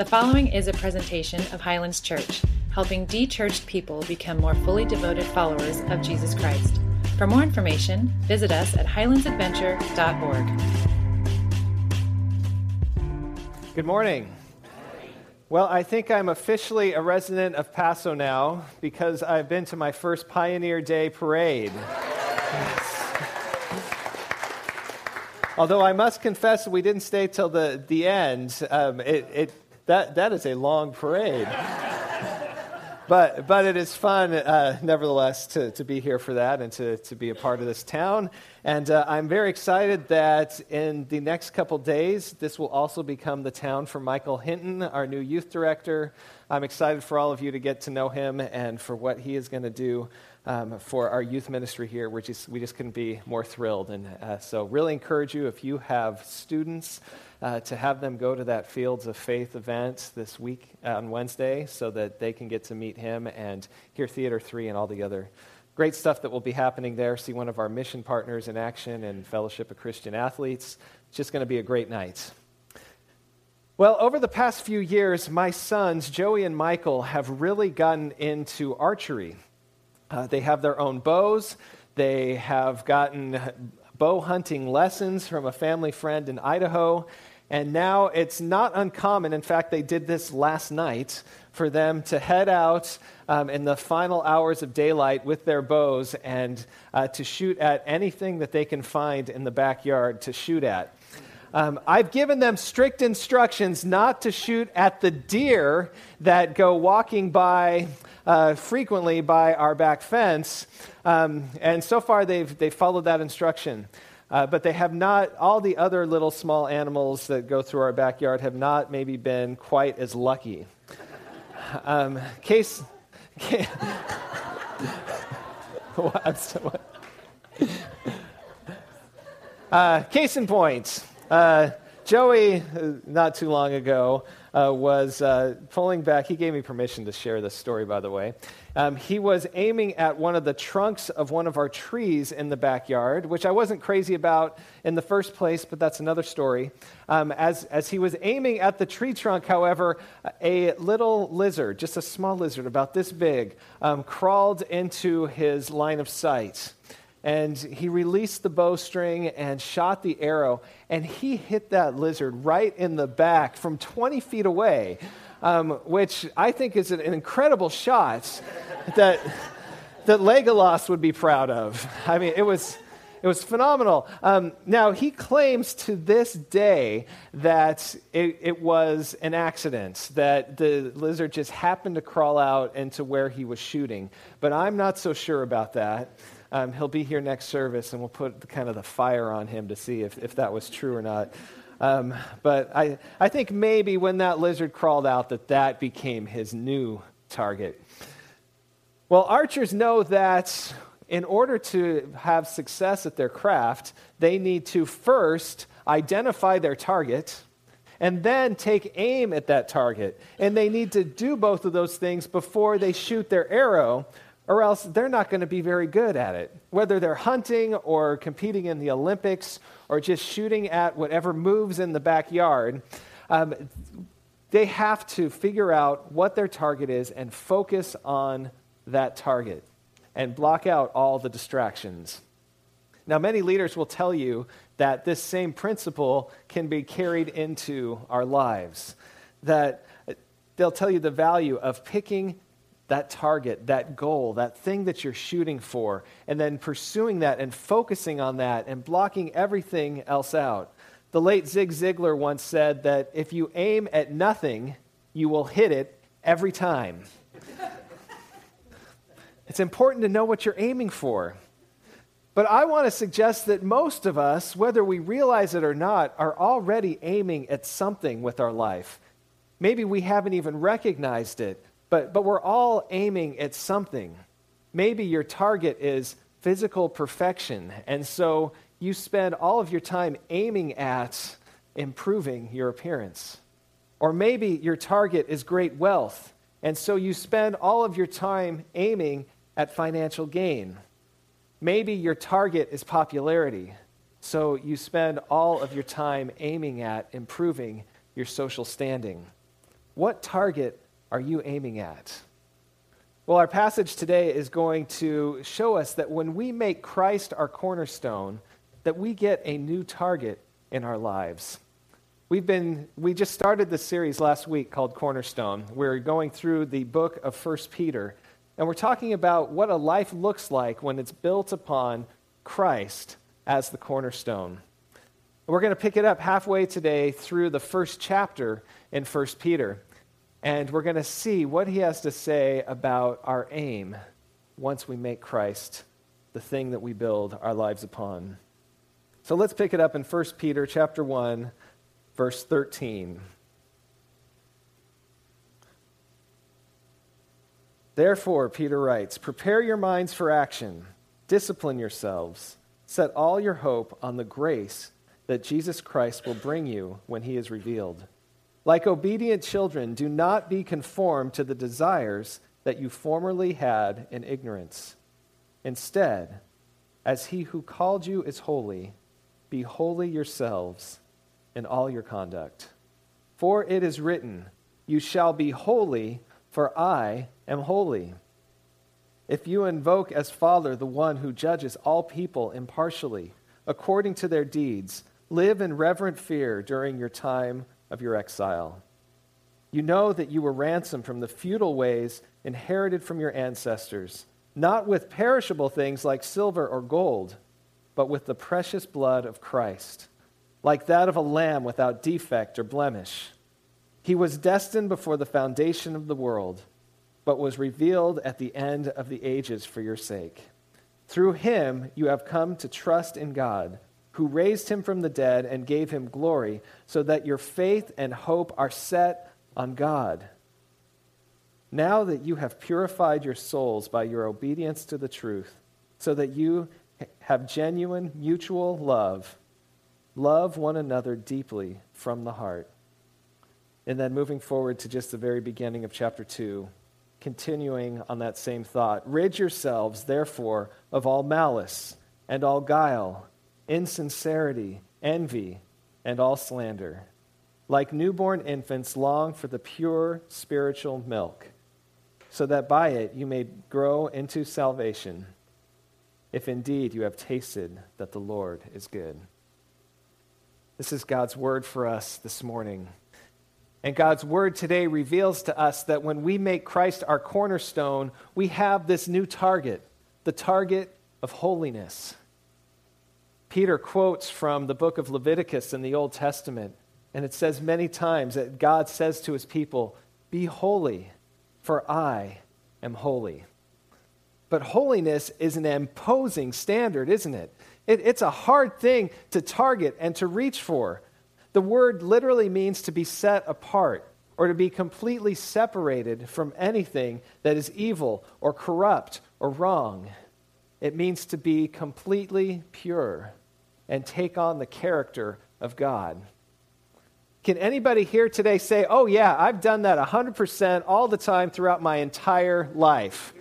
The following is a presentation of Highlands Church, helping de churched people become more fully devoted followers of Jesus Christ. For more information, visit us at highlandsadventure.org. Good morning. Well, I think I'm officially a resident of Paso now because I've been to my first Pioneer Day parade. Although I must confess, we didn't stay till the, the end. Um, it, it, that, that is a long parade. but, but it is fun, uh, nevertheless, to, to be here for that and to, to be a part of this town. And uh, I'm very excited that in the next couple days, this will also become the town for Michael Hinton, our new youth director. I'm excited for all of you to get to know him and for what he is going to do um, for our youth ministry here. We're just, we just couldn't be more thrilled. And uh, so, really encourage you if you have students uh, to have them go to that Fields of Faith event this week on Wednesday so that they can get to meet him and hear Theater 3 and all the other great stuff that will be happening there. See one of our mission partners in action and Fellowship of Christian Athletes. It's just going to be a great night. Well, over the past few years, my sons, Joey and Michael, have really gotten into archery. Uh, they have their own bows. They have gotten bow hunting lessons from a family friend in Idaho. And now it's not uncommon, in fact, they did this last night, for them to head out um, in the final hours of daylight with their bows and uh, to shoot at anything that they can find in the backyard to shoot at. Um, I've given them strict instructions not to shoot at the deer that go walking by uh, frequently by our back fence. Um, and so far, they've, they've followed that instruction. Uh, but they have not, all the other little small animals that go through our backyard have not maybe been quite as lucky. Um, case. case uh, case in point, uh, Joey, uh, not too long ago, uh, was uh, pulling back. He gave me permission to share this story, by the way. Um, he was aiming at one of the trunks of one of our trees in the backyard, which I wasn't crazy about in the first place, but that's another story. Um, as, as he was aiming at the tree trunk, however, a little lizard, just a small lizard about this big, um, crawled into his line of sight and he released the bowstring and shot the arrow, and he hit that lizard right in the back from 20 feet away, um, which I think is an, incredible shot that, that Legolas would be proud of. I mean, it was. It was phenomenal. Um, now, he claims to this day that it, it, was an accident, that the lizard just happened to crawl out into where he was shooting. But I'm not so sure about that. Um, he'll be here next service, and we'll put the, kind of the fire on him to see if, if that was true or not. Um, but I, I think maybe when that lizard crawled out, that that became his new target. Well, archers know that in order to have success at their craft, they need to first identify their target and then take aim at that target. And they need to do both of those things before they shoot their arrow, or else they're not going to be very good at it. Whether they're hunting or competing in the Olympics or just shooting at whatever moves in the backyard, um, they have to figure out what their target is and focus on that target and block out all the distractions. Now, many leaders will tell you that this same principle can be carried into our lives, that they'll tell you the value of picking that target, that goal, that thing that you're shooting for, and then pursuing that and focusing on that and blocking everything else out. The late Zig Ziglar once said that if you aim at nothing, you will hit it every time. it's important to know what you're aiming for. But I want to suggest that most of us, whether we realize it or not, are already aiming at something with our life. Maybe we haven't even recognized it, but, but we're all aiming at something. Maybe your target is physical perfection, and so you spend all of your time aiming at improving your appearance. Or maybe your target is great wealth, and so you spend all of your time aiming at financial gain. Maybe your target is popularity, so you spend all of your time aiming at improving your social standing. What target are you aiming at? Well, our passage today is going to show us that when we make Christ our cornerstone, that we get a new target in our lives. We've been we just started this series last week called Cornerstone. We're going through the book of 1 Peter, and we're talking about what a life looks like when it's built upon Christ as the cornerstone. We're going to pick it up halfway today through the first chapter in 1 Peter. And we're going to see what he has to say about our aim once we make Christ the thing that we build our lives upon. So let's pick it up in 1 Peter chapter 1 verse 13. Therefore, Peter writes, prepare your minds for action, discipline yourselves, set all your hope on the grace that Jesus Christ will bring you when he is revealed. Like obedient children, do not be conformed to the desires that you formerly had in ignorance. Instead, as he who called you is holy, be holy yourselves in all your conduct. For it is written, You shall be holy, for I am holy. If you invoke as Father the one who judges all people impartially, according to their deeds, live in reverent fear during your time of your exile. You know that you were ransomed from the futile ways inherited from your ancestors, not with perishable things like silver or gold, but with the precious blood of Christ, like that of a lamb without defect or blemish. He was destined before the foundation of the world, but was revealed at the end of the ages for your sake. Through him you have come to trust in God who raised him from the dead and gave him glory, so that your faith and hope are set on God. Now that you have purified your souls by your obedience to the truth, so that you have genuine mutual love, love one another deeply from the heart. And then moving forward to just the very beginning of chapter 2, continuing on that same thought rid yourselves, therefore, of all malice and all guile insincerity, envy, and all slander. Like newborn infants, long for the pure spiritual milk, so that by it you may grow into salvation, if indeed you have tasted that the Lord is good. This is God's word for us this morning. And God's word today reveals to us that when we make Christ our cornerstone, we have this new target, the target of holiness. Peter quotes from the book of Leviticus in the Old Testament, and it says many times that God says to his people, Be holy, for I am holy. But holiness is an imposing standard, isn't it? it? It's a hard thing to target and to reach for. The word literally means to be set apart or to be completely separated from anything that is evil or corrupt or wrong. It means to be completely pure and take on the character of God. Can anybody here today say, oh, yeah, I've done that 100% all the time throughout my entire life?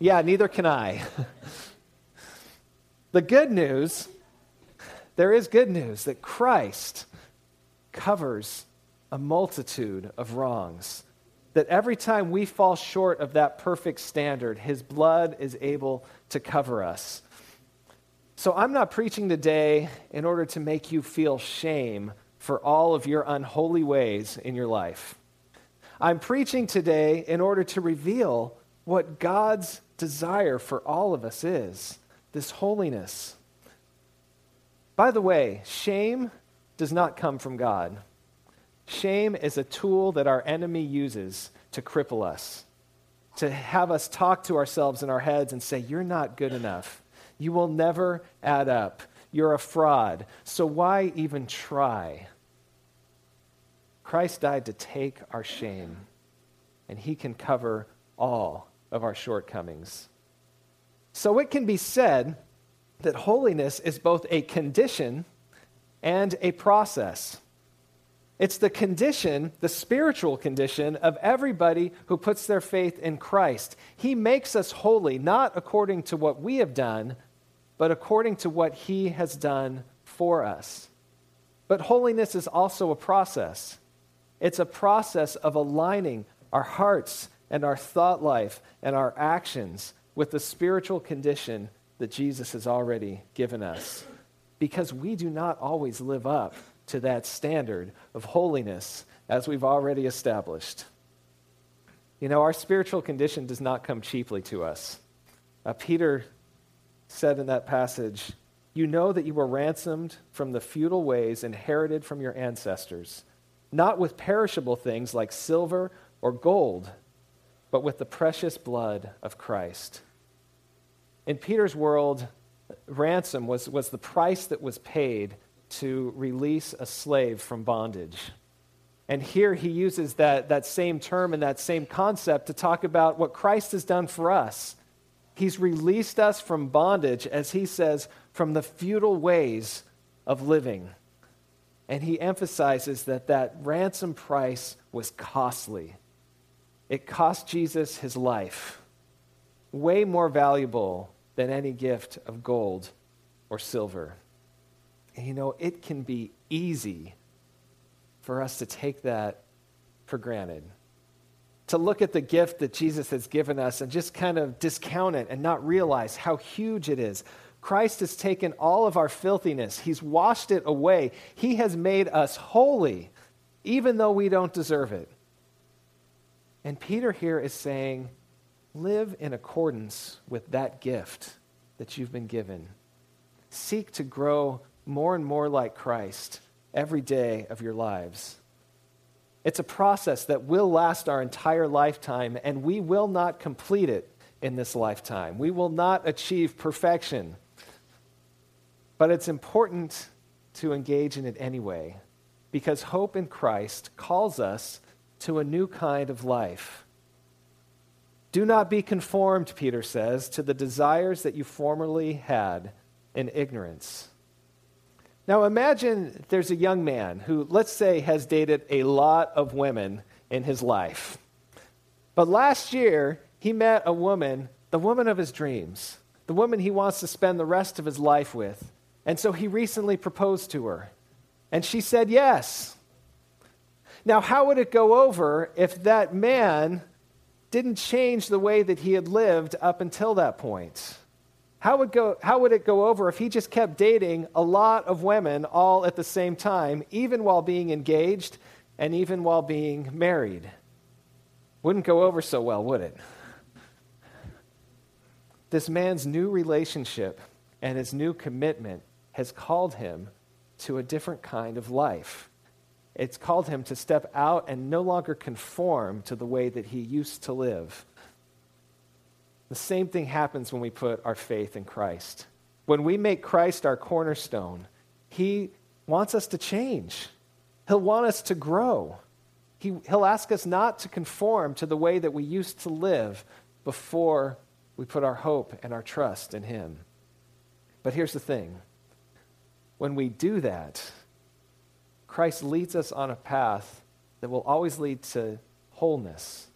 Yeah, neither can I. the good news, there is good news that Christ covers a multitude of wrongs. That every time we fall short of that perfect standard, his blood is able to cover us. So I'm not preaching today in order to make you feel shame for all of your unholy ways in your life. I'm preaching today in order to reveal what God's desire for all of us is this holiness. By the way, shame does not come from God. Shame is a tool that our enemy uses to cripple us, to have us talk to ourselves in our heads and say, You're not good enough. You will never add up. You're a fraud. So why even try? Christ died to take our shame, and he can cover all of our shortcomings. So it can be said that holiness is both a condition and a process. It's the condition, the spiritual condition of everybody who puts their faith in Christ. He makes us holy, not according to what we have done, but according to what he has done for us. But holiness is also a process. It's a process of aligning our hearts and our thought life and our actions with the spiritual condition that Jesus has already given us. Because we do not always live up to that standard of holiness as we've already established. You know, our spiritual condition does not come cheaply to us. Uh, Peter said in that passage, You know that you were ransomed from the futile ways inherited from your ancestors, not with perishable things like silver or gold, but with the precious blood of Christ. In Peter's world, ransom was, was the price that was paid to release a slave from bondage. And here he uses that, that same term and that same concept to talk about what Christ has done for us. He's released us from bondage, as he says, from the futile ways of living. And he emphasizes that that ransom price was costly. It cost Jesus his life, way more valuable than any gift of gold or silver. And you know, it can be easy for us to take that for granted. To look at the gift that Jesus has given us and just kind of discount it and not realize how huge it is. Christ has taken all of our filthiness, He's washed it away. He has made us holy, even though we don't deserve it. And Peter here is saying, live in accordance with that gift that you've been given. Seek to grow more and more like Christ every day of your lives. It's a process that will last our entire lifetime, and we will not complete it in this lifetime. We will not achieve perfection. But it's important to engage in it anyway, because hope in Christ calls us to a new kind of life. Do not be conformed, Peter says, to the desires that you formerly had in ignorance. Now imagine there's a young man who, let's say, has dated a lot of women in his life. But last year, he met a woman, the woman of his dreams, the woman he wants to spend the rest of his life with. And so he recently proposed to her. And she said yes. Now, how would it go over if that man didn't change the way that he had lived up until that point? How would, go, how would it go over if he just kept dating a lot of women all at the same time, even while being engaged and even while being married? Wouldn't go over so well, would it? This man's new relationship and his new commitment has called him to a different kind of life. It's called him to step out and no longer conform to the way that he used to live. The same thing happens when we put our faith in Christ. When we make Christ our cornerstone, He wants us to change. He'll want us to grow. He, he'll ask us not to conform to the way that we used to live before we put our hope and our trust in Him. But here's the thing when we do that, Christ leads us on a path that will always lead to wholeness,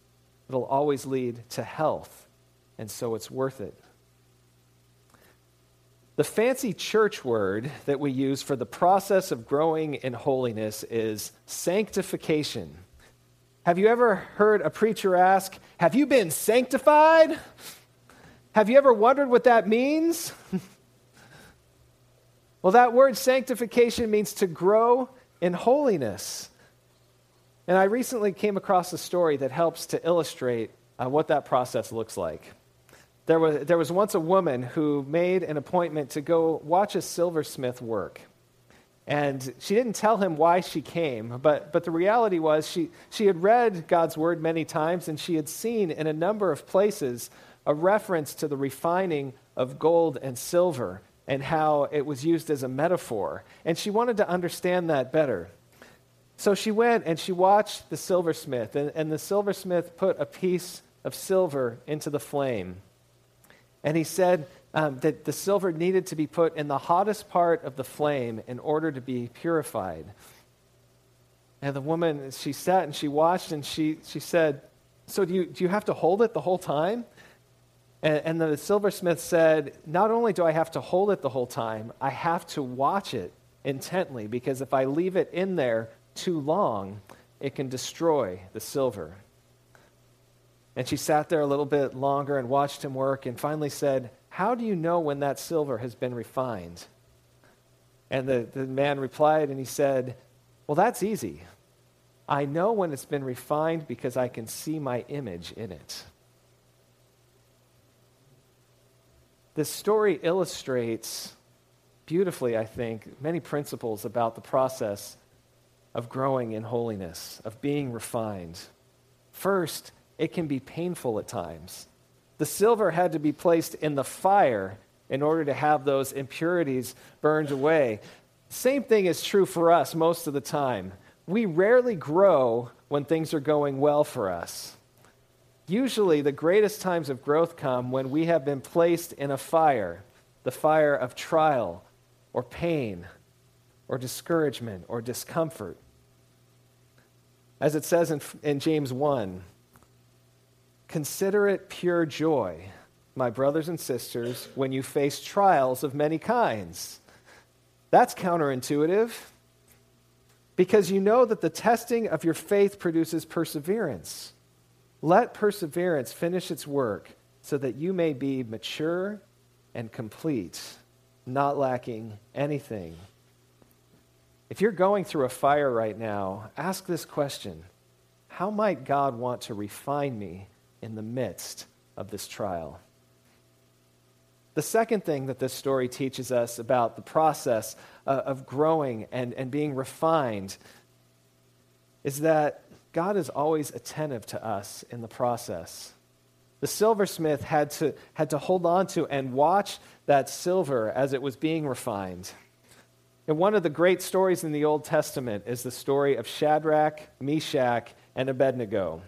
it'll always lead to health and so it's worth it. The fancy church word that we use for the process of growing in holiness is sanctification. Have you ever heard a preacher ask, Have you been sanctified? Have you ever wondered what that means? well, that word sanctification means to grow in holiness. And I recently came across a story that helps to illustrate uh, what that process looks like. There was, there was once a woman who made an appointment to go watch a silversmith work. And she didn't tell him why she came, but, but the reality was she, she had read God's word many times and she had seen in a number of places a reference to the refining of gold and silver and how it was used as a metaphor. And she wanted to understand that better. So she went and she watched the silversmith, and, and the silversmith put a piece of silver into the flame. And he said um, that the silver needed to be put in the hottest part of the flame in order to be purified. And the woman, she sat and she watched and she, she said, So do you, do you have to hold it the whole time? And, and the silversmith said, Not only do I have to hold it the whole time, I have to watch it intently because if I leave it in there too long, it can destroy the silver. And she sat there a little bit longer and watched him work and finally said, How do you know when that silver has been refined? And the, the man replied and he said, Well, that's easy. I know when it's been refined because I can see my image in it. This story illustrates beautifully, I think, many principles about the process of growing in holiness, of being refined. First, it can be painful at times. The silver had to be placed in the fire in order to have those impurities burned away. Same thing is true for us most of the time. We rarely grow when things are going well for us. Usually, the greatest times of growth come when we have been placed in a fire the fire of trial or pain or discouragement or discomfort. As it says in, in James 1 Consider it pure joy, my brothers and sisters, when you face trials of many kinds. That's counterintuitive because you know that the testing of your faith produces perseverance. Let perseverance finish its work so that you may be mature and complete, not lacking anything. If you're going through a fire right now, ask this question How might God want to refine me in the midst of this trial? The second thing that this story teaches us about the process uh, of growing and, and being refined is that God is always attentive to us in the process. The silversmith had to, had to hold on to and watch that silver as it was being refined. And one of the great stories in the Old Testament is the story of Shadrach, Meshach, and Abednego,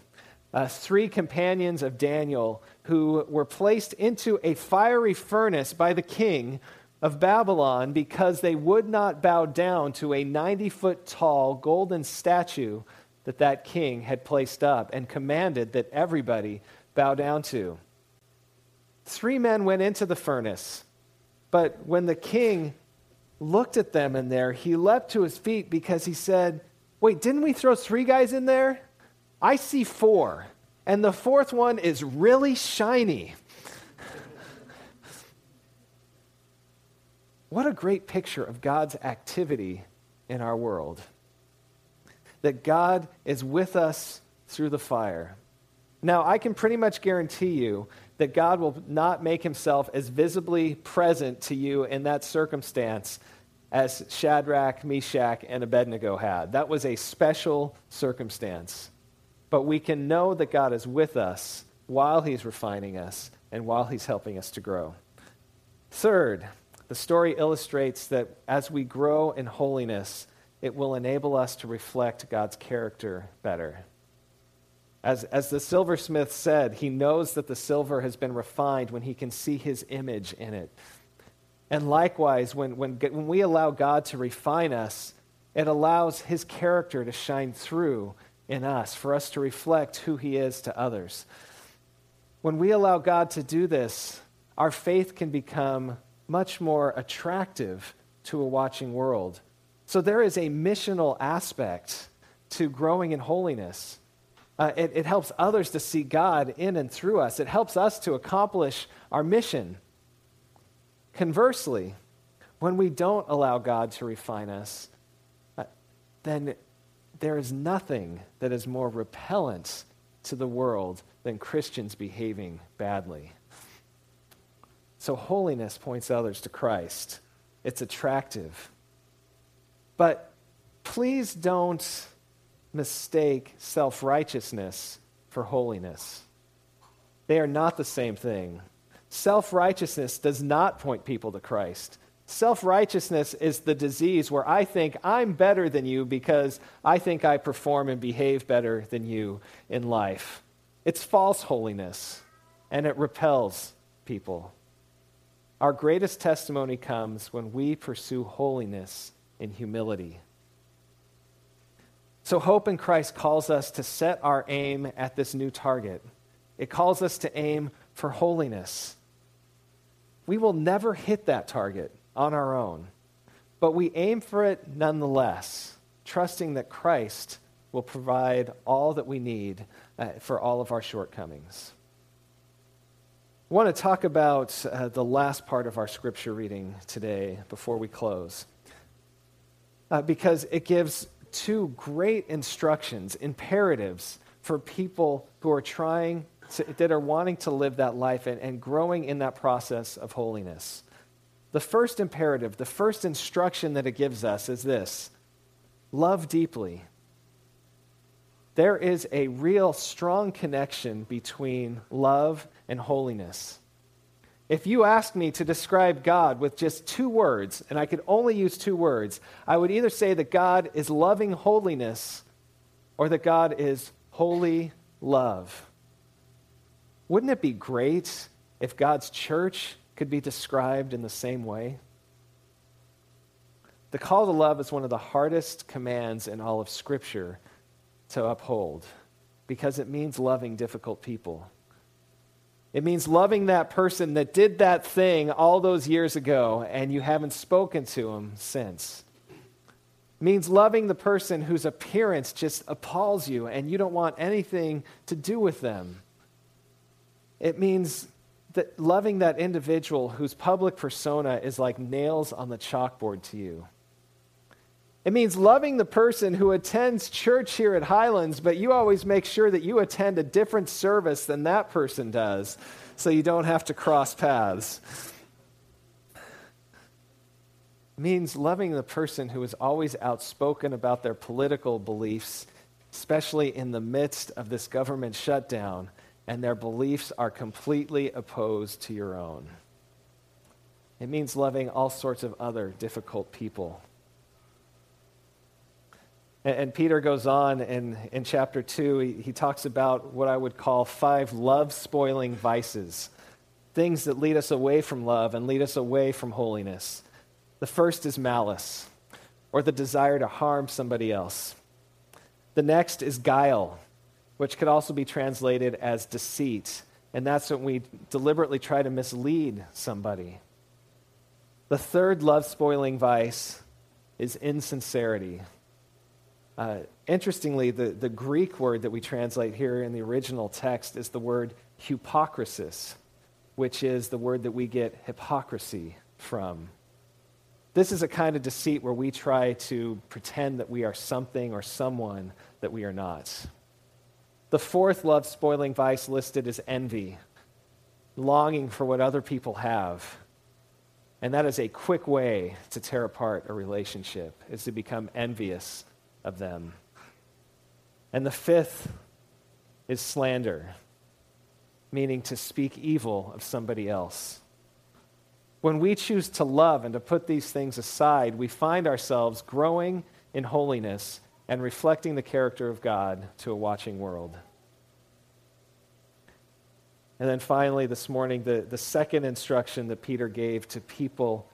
uh, three companions of Daniel who were placed into a fiery furnace by the king of Babylon because they would not bow down to a 90 foot tall golden statue that that king had placed up and commanded that everybody bow down to. Three men went into the furnace, but when the king looked at them in there, he leapt to his feet because he said, Wait, didn't we throw three guys in there? I see four, and the fourth one is really shiny. what a great picture of God's activity in our world that God is with us through the fire. Now, I can pretty much guarantee you that God will not make himself as visibly present to you in that circumstance as Shadrach, Meshach, and Abednego had. That was a special circumstance. But we can know that God is with us while he's refining us and while he's helping us to grow. Third, the story illustrates that as we grow in holiness, it will enable us to reflect God's character better. As, as the silversmith said, he knows that the silver has been refined when he can see his image in it. And likewise, when, when, when we allow God to refine us, it allows his character to shine through in us, for us to reflect who he is to others. When we allow God to do this, our faith can become much more attractive to a watching world so there is a missional aspect to growing in holiness. Uh, it, it helps others to see God in and through us, it helps us to accomplish our mission. Conversely, when we don't allow God to refine us, uh, then there is nothing that is more repellent to the world than Christians behaving badly. So, holiness points others to Christ. It's attractive. But please don't mistake self righteousness for holiness. They are not the same thing. Self righteousness does not point people to Christ. Self righteousness is the disease where I think I'm better than you because I think I perform and behave better than you in life. It's false holiness, and it repels people. Our greatest testimony comes when we pursue holiness in humility. So, hope in Christ calls us to set our aim at this new target. It calls us to aim for holiness. We will never hit that target on our own, but we aim for it nonetheless, trusting that Christ will provide all that we need uh, for all of our shortcomings. I want to talk about uh, the last part of our scripture reading today before we close, uh, because it gives two great instructions, imperatives for people who are trying to, that are wanting to live that life and, and growing in that process of holiness. The first imperative, the first instruction that it gives us is this love deeply. There is a real strong connection between love and holiness. If you asked me to describe God with just two words, and I could only use two words, I would either say that God is loving holiness or that God is holy love. Wouldn't it be great if God's church could be described in the same way? The call to love is one of the hardest commands in all of Scripture to uphold because it means loving difficult people. It means loving that person that did that thing all those years ago and you haven't spoken to him since. It means loving the person whose appearance just appalls you and you don't want anything to do with them. It means that loving that individual whose public persona is like nails on the chalkboard to you. It means loving the person who attends church here at Highlands, but you always make sure that you attend a different service than that person does so you don't have to cross paths. It means loving the person who is always outspoken about their political beliefs, especially in the midst of this government shutdown, and their beliefs are completely opposed to your own. It means loving all sorts of other difficult people. And, and Peter goes on in, in chapter 2, he, he talks about what I would call five love spoiling vices things that lead us away from love and lead us away from holiness. The first is malice, or the desire to harm somebody else. The next is guile, which could also be translated as deceit. And that's when we deliberately try to mislead somebody. The third love spoiling vice is insincerity. Uh, interestingly, the, the Greek word that we translate here in the original text is the word hypocrisis, which is the word that we get hypocrisy from. This is a kind of deceit where we try to pretend that we are something or someone that we are not. The fourth love spoiling vice listed is envy, longing for what other people have. And that is a quick way to tear apart a relationship, is to become envious of them. And the fifth is slander, meaning to speak evil of somebody else. When we choose to love and to put these things aside, we find ourselves growing in holiness and reflecting the character of God to a watching world. And then finally, this morning, the, the second instruction that Peter gave to people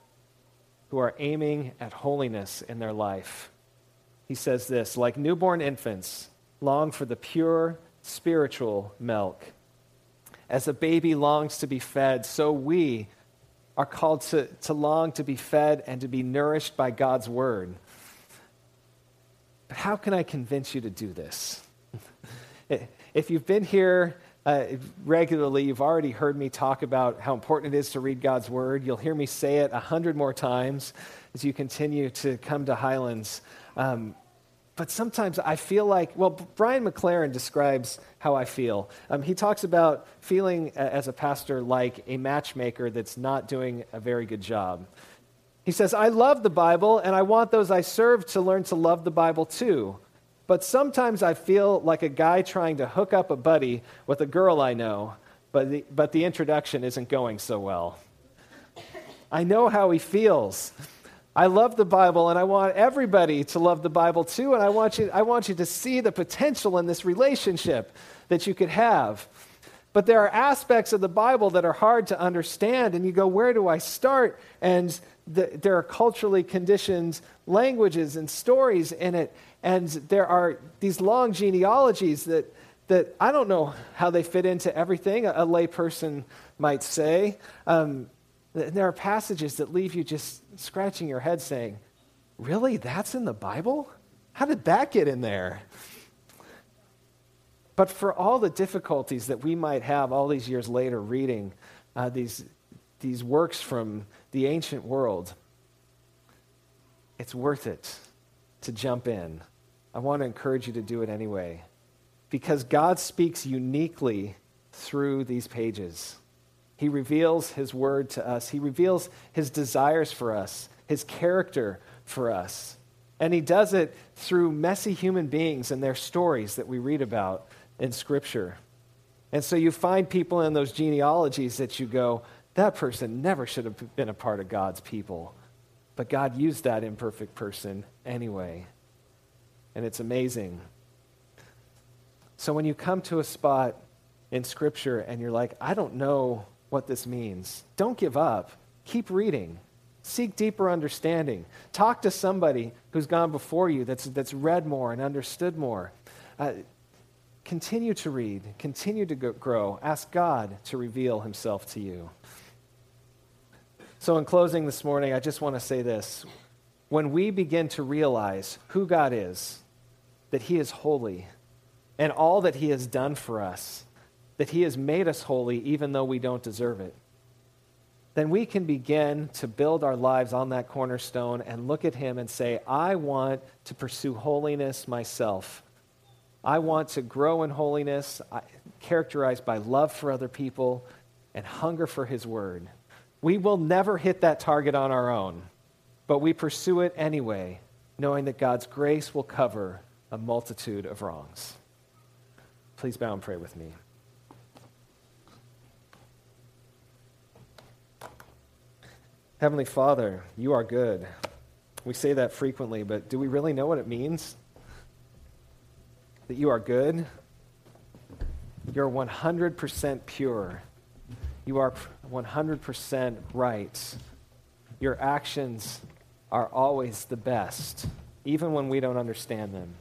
who are aiming at holiness in their life he says this like newborn infants long for the pure spiritual milk. As a baby longs to be fed, so we are called to, to long to be fed and to be nourished by God's word. But how can I convince you to do this? if you've been here uh, regularly, you've already heard me talk about how important it is to read God's word. You'll hear me say it a hundred more times as you continue to come to Highlands. Um, but sometimes I feel like, well, Brian McLaren describes how I feel. Um, he talks about feeling as a pastor like a matchmaker that's not doing a very good job. He says, I love the Bible, and I want those I serve to learn to love the Bible too. But sometimes I feel like a guy trying to hook up a buddy with a girl I know, but the, but the introduction isn't going so well. I know how he feels. I love the Bible and I want everybody to love the Bible too. And I want you, I want you to see the potential in this relationship that you could have. But there are aspects of the Bible that are hard to understand, and you go, Where do I start? And the, there are culturally conditioned languages and stories in it, and there are these long genealogies that, that I don't know how they fit into everything, a, a layperson might say. Um, there are passages that leave you just scratching your head saying, Really? That's in the Bible? How did that get in there? But for all the difficulties that we might have all these years later reading uh, these, these works from the ancient world, it's worth it to jump in. I want to encourage you to do it anyway because God speaks uniquely through these pages. He reveals His word to us, He reveals His desires for us, His character for us. And He does it through messy human beings and their stories that we read about in Scripture. And so you find people in those genealogies that you go, that person never should have been a part of God's people. But God used that imperfect person anyway. And it's amazing. So when you come to a spot in Scripture and you're like, I don't know what this means, don't give up. Keep reading. Seek deeper understanding. Talk to somebody who's gone before you that's, that's read more and understood more. Uh, continue to read, continue to grow. Ask God to reveal himself to you. So, in closing this morning, I just want to say this. When we begin to realize who God is, that He is holy, and all that He has done for us, that He has made us holy even though we don't deserve it, then we can begin to build our lives on that cornerstone and look at Him and say, I want to pursue holiness myself. I want to grow in holiness, characterized by love for other people and hunger for His Word. We will never hit that target on our own, but we pursue it anyway, knowing that God's grace will cover a multitude of wrongs. Please bow and pray with me. Heavenly Father, you are good. We say that frequently, but do we really know what it means? That you are good? You're 100% pure. You are 100% right. Your actions are always the best, even when we don't understand them.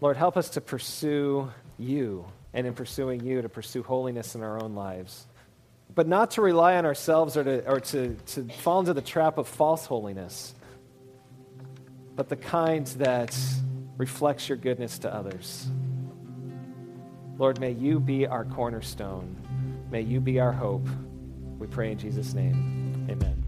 Lord, help us to pursue you, and in pursuing you, to pursue holiness in our own lives. But not to rely on ourselves or to, or to, to fall into the trap of false holiness, but the kind that reflects your goodness to others. Lord, may you be our cornerstone. May you be our hope. We pray in Jesus' name. Amen.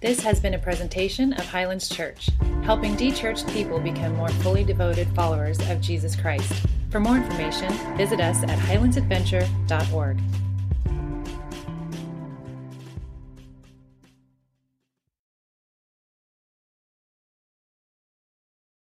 This has been a presentation of Highlands Church, helping de-churched people become more fully devoted followers of Jesus Christ. For more information, visit us at highlandsadventure.org.